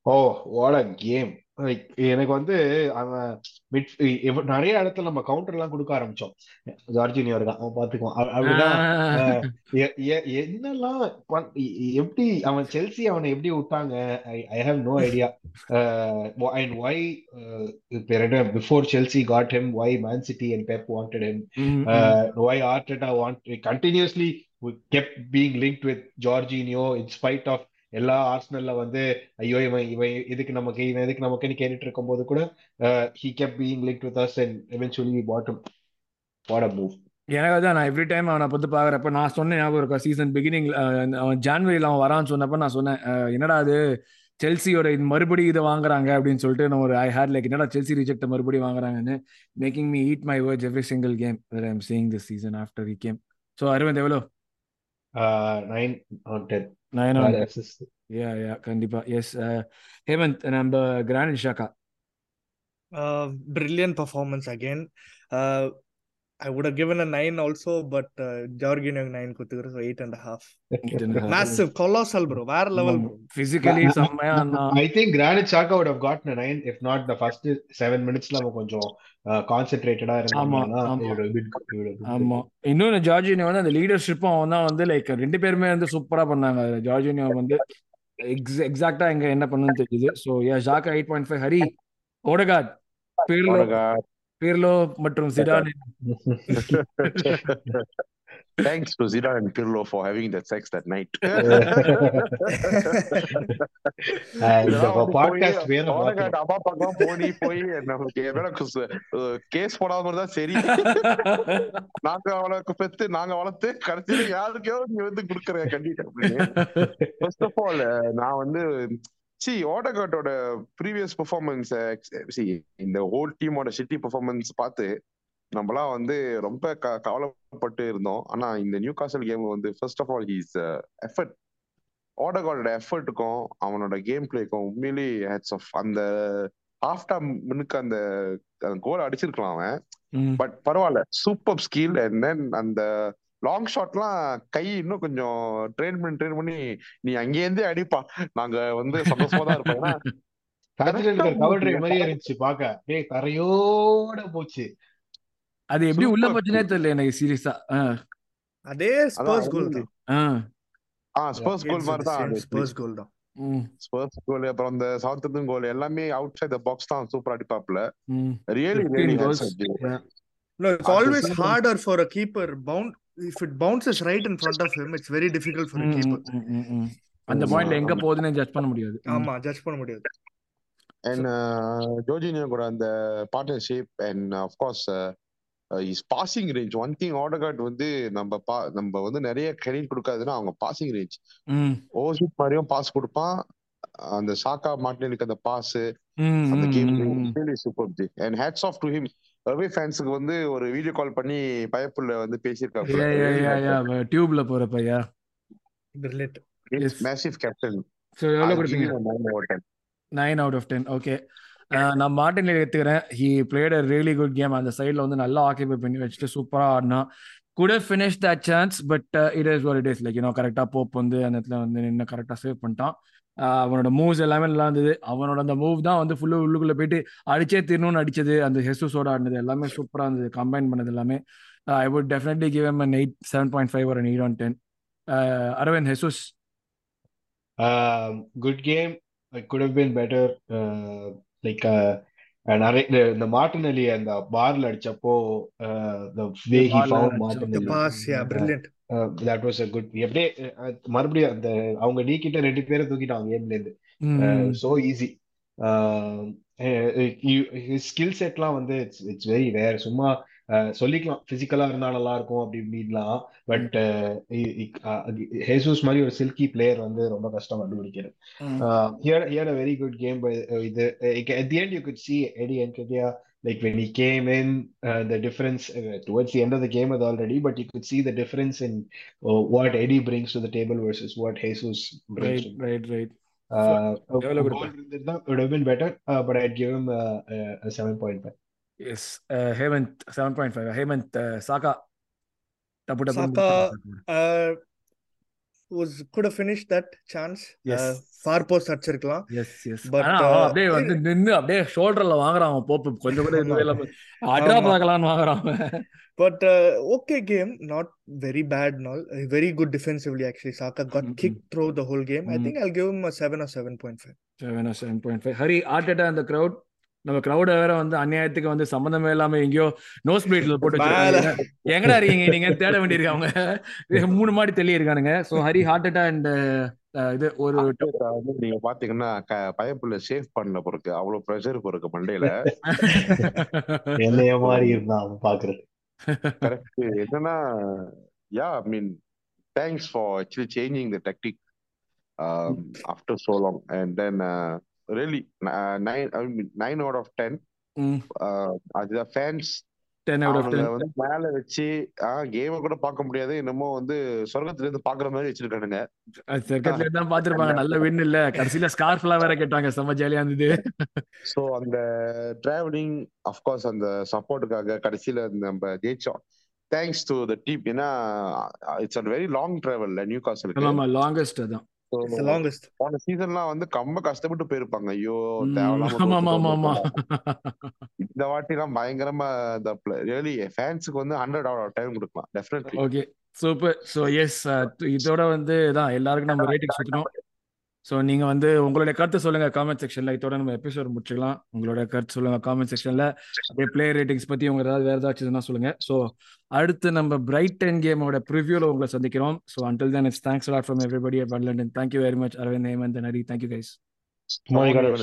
oh what a game like எனக்கு வந்து அவன் மிட் நிறைய இடத்துல நம்ம கவுண்டர் எல்லாம் கொடுக்க ஆரம்பிச்சோம். ஜார்ஜினியோ இருக்கான் அவன் பாத்துக்குவான். அப்படிதான் என்னெல்லாம் எப்படி அவன் செல்சி அவனை எப்படி விட்டாங்க? I have no idea and why before Chelsea got him why Man City and Pep wanted him why Arteta want continuously kept being linked with Jorginho in spite of எல்லா ஆர்ஸ்னல்ல வந்து ஐயோ இவன் இவன் எதுக்கு நமக்கு இவன் எதுக்கு நமக்குன்னு கேட்டுட்டு இருக்கும் போது கூட he kept being link with us and eventually bottom what a move எனக்கு தான் நான் எவ்ரி டைம் அவனை பார்த்து பாக்குறப்ப நான் சொன்னேன் ஞாபகம் இருக்கா சீசன் பிகினிங் அவன் ஜான்வரியில் அவன் வரான்னு சொன்னப்ப நான் சொன்னேன் என்னடா அது செல்சியோட இது மறுபடியும் இதை வாங்குறாங்க அப்படின்னு சொல்லிட்டு நான் ஒரு ஐ ஹேட் லைக் என்னடா செல்சி ரிஜெக்ட் மறுபடியும் வாங்குறாங்கன்னு making me eat my words every single game I am seeing this season after we game so Aravind எவ்வளோ? Nine on ten nine yeah yeah கண்டிப்பா. எஸ் ஹேமந்த் நம்ம கிராண்ட் ஷாக்கா Uh, brilliant performance again. Uh, I would have given a nine also, but uh, Jorginho nine kutukur, so eight and a half. Massive, colossal, bro. Where level, bro? Physically செம்மையா I think கிரானிட் சாக்கா would have gotten a nine if not the first seven மினிட்ஸ்ல அவன் கொஞ்சம் கான்சென்ட்ரேட்டடா ஆமா. He would have been ஆமா. இன்னொன்னு Jorginho வந்து அந்த லீடர்ஷிப்பும் அவன் தான் வந்து லைக் ரெண்டு பேருமே வந்து சூப்பரா பண்ணாங்க ஜார்ஜினியோ வந்து எக்ஸ் எக்ஸாக்டா எங்க என்ன பண்ணுன்னு தெரியுது so yeah Xhaka eight point five Hari Odegaard Pirlo Pirlo மற்றும் Zidane Thanks to Zidane and Pirlo for having that sex that night. அப்பா பக்கம் போனி போய் நமக்கு எவ்வளவு கேஸ் போடாம இருந்தா சரி. நாங்க அவளுக்கு பெத்து நாங்க வளர்த்து கடைசியில யாருக்கோ நீ வந்து குடுக்குற கண்டிப்பா ஃபர்ஸ்ட் ஆஃப் ஆல் நான் வந்து சி ஓடகாட்டோட ப்ரீவியஸ் பெர்ஃபார்மன்ஸ் சி இந்த ஹோல் டீமோட சிட்டி பெர்ஃபார்மன்ஸ் பார்த்து நம்மலாம் வந்து ரொம்ப கவலைப்பட்டு இருந்தோம் ஆனா இந்த நியூ காசல் கேம் வந்து first of all his effort ஓடகாடோட எஃபர்ட்டுக்கும் அவனோட கேம் பிளேக்கும் உண்மையிலேயே ஹேட்ஸ் ஆஃப் அந்த ஹாஃப் டைம் மினுக்கு அந்த கோல் அடிச்சிருக்கலாம் அவன். பட் பரவாயில்ல சூப்பர் ஸ்கில் அண்ட் தென் அந்த லாங் ஷாட்லாம் கை இன்னும் கொஞ்சம் ட்ரெயின் பண்ணி ட்ரெயின் பண்ணி நீ அங்கேருந்தே அடிப்பா. நாங்க வந்து சந்தோஷமா தான் இருப்போம். இருந்துச்சு பாக்க டேய் தரையோட போச்சு. அது எப்படி உள்ள போச்சுனே தெரியல எனக்கு சீரியஸா அதே ஸ்பர்ஸ் கோல் தான் ஆ. ஸ்பர்ஸ் கோல் மாதிரி தான் ஸ்பர்ஸ் கோல் தான். ஸ்பர்ஸ் கோல் அப்புறம் அந்த சவுத் கோல் எல்லாமே அவுட் சைட் த பாக்ஸ் தான் super அடிப்பாப்ல really 15 really goals. No, it's At the always same it bounces right in front of him, it's very difficult for a keeper. அந்த பாயிண்ட்ல எங்க போகுதுன்னு judge பண்ண முடியாது. ஆமா ஜட்ஜ் பண்ண முடியாது. அண்ட் ஜோஜினியோ கூட அந்த partnership and of course is passing range one thing Odegaard வந்து நம்ம பா நம்ம வந்து நிறைய கிரெடிட் கொடுக்காதுன்னா அவங்க பாசிங் ரேஞ்ச். ஓசிட் மாதிரியும் பாஸ் கொடுப்பான். அந்த சாக்கா மார்டினுக்கு அந்த பாஸ் அந்த game. Super and hats off to him away ஃபேன்ஸுக்கு வந்து ஒரு வீடியோ கால் பண்ணி பயப்புள்ள வந்து பேசியிருக்காங்க Yeah, yeah, yeah, yeah. டியூப்ல போறப்ப yeah brilliant. Massive captain so எவ்வளவு கொடுப்பீங்க? Nine out of ten okay நான் மார்டின் எடுத்துக்கிறேன். He played a really good game அந்த சைடில் வந்து நல்லா ஆக்கிபை பண்ணி வச்சுட்டு சூப்பராக ஆடினா கூட finish that chance but it is ஒரு it is like you know கரெக்டாக போப் வந்து அந்த இடத்துல வந்து நின்று கரெக்டாக சேவ் பண்ணிட்டான். அவனோட மூவ்ஸ் எல்லாமே நல்லா இருந்தது. அவனோட அந்த மூவ் தான் வந்து ஃபுல்லு உள்ளுக்குள்ளே போயிட்டு அடிச்சே தீரணும்னு அடிச்சது. அந்த ஹெசூஸோட ஆடினது எல்லாமே சூப்பராக இருந்தது. கம்பைன் பண்ணது எல்லாமே. I would definitely give em an eight seven point five ஒரு eight on ten Aravind Jesus Um, good game. It could have been better. Uh, like uh, நிறைய இந்த இந்த மார்டினலி அந்த பார்ல அடிச்சப்போ uh, the way he Ball found அடிச்ச- த uh, that was a good எப்படியே uh, மறுபடியும் அந்த அவங்க நீ கிட்ட ரெண்டு பேரை தூக்கிட்டாங்க கேம்ல இருந்து. So easy. Uh, ஸ்கில் செட்லாம் வந்து இட்ஸ் இட்ஸ் வெரி ரேர் சும்மா uh, சொல்லிக்கலாம். பிசிக்கலா இருந்தா நல்லா இருக்கும் அப்படி இப்படின்லாம். பட் ஹேசூஸ் மாதிரி ஒரு சில்கி பிளேயர் வந்து ரொம்ப கஷ்டம் கண்டுபிடிக்கிறது. uh, he had he had a very good game by uh, the uh, at the like when he came in, uh, the difference uh, towards the end of the game was already, but you could see the difference in uh, what Eddie brings to the table versus what Jesus brings. Right, right, right. Uh, so, would have been better, uh, but I'd give him a, a, 7.5. Yes, uh, Hemant, 7.5. Hemant, uh, Saka. Saka, uh, was could have finished that chance. Yes. Uh, far post அடிச்சிருக்கலாம் yes yes uh, அவன் அப்படியே வந்து நின்னு அப்படியே ஷோல்டர்ல வாங்குறான் அவன் pope கொஞ்சம் கூட இதுவே இல்லாம அட்ரா. பார்க்கலாம்னு வாங்குறான் அவன் But uh, okay game, not very bad and all. Uh, very good defensively actually. Saka got Mm-mm. kicked through the whole game. I Mm. think I'll give him a seven or seven point five. Seven seven point five Hari Arteta அந்த crowd நம்ம கிரௌட வேற வந்து அநியாயத்துக்கு வந்து சம்பந்தமே இல்லாம எங்கேயோ nose பிளேட்ல போட்டு. வச்சிருக்காங்க எங்கடா இருக்கீங்க? நீங்க தேட வேண்டியிருக்கு அவங்க மூணு மாடி தெளி இருக்கானுங்க. So Hari heart attack and இது ஒரு வந்து நீங்க பாத்தீங்கன்னா பயப்புள்ள சேவ் பண்ண பிறகு அவ்வளவு ப்ரெஷர் பிறகு மண்டையில. என்னைய மாதிரி இருந்தான் பாக்குறது. கரெக்ட் என்னன்னா yeah I mean thanks for actually changing the tactic after so long and then really nine nine out of ten அதுதான் ஃபேன்ஸ் வந்து மேல வச்சு கேம கூட பார்க்க முடியாது. என்னமோ வந்து சொர்க்கத்துல இருந்து பாக்குற மாதிரி வச்சிருக்கானுங்க. தான் பாத்துருப்பாங்க நல்ல வின் இல்ல. கடைசியில ஸ்கார்ஃப்லாம் வேற கேட்டாங்க. செம்ம ஜாலியா இருந்தது. சோ அந்த டிராவலிங் அஃப்கோர்ஸ் அந்த சப்போர்ட்டுக்காக கடைசியில நம்ம ஜெயிச்சோம். தேங்க்ஸ் டு த டீம் ஏன்னா it's a very long travel new காசலுக்கு ஆமா லாங்கஸ்ட் அதான். போன சீசன்லாம் வந்து ரொம்ப கஷ்டப்பட்டு போயிருப்பாங்க. ஐயோ. இந்த வாட்டி எல்லாம் பயங்கரமா ரியலி ஃபேன்ஸுக்கு வந்து ஹண்ட்ரட் அவுட் டைம் கொடுக்கலாம். Definitely okay super so yes இதோட வந்து தான் எல்லாருக்கும் நம்ம ரேட்டிங் சுற்றணும் ஸோ நீங்கள் வந்து உங்களுடைய கருத்து சொல்லுங்கள் காமெண்ட் செக்ஷனில் இதோட நம்ம எபிசோட் முடிச்சுக்கலாம். உங்களோட கருத்து சொல்லுங்கள் காமெண்ட் செக்ஷனில் அப்படியே பிளே ரேட்டிங்ஸ் பற்றி உங்க ஏதாவது வேறு ஏதாச்சும் சொல்லுங்கள் ஸோ அடுத்து நம்ம பிரைட்டன் கேமோட ப்ரிவியூவில் உங்களை சந்திக்கிறோம். So until then it's thanks lot from everybody at London thank you very much Aravind Hemanth நரி thank you guys My God.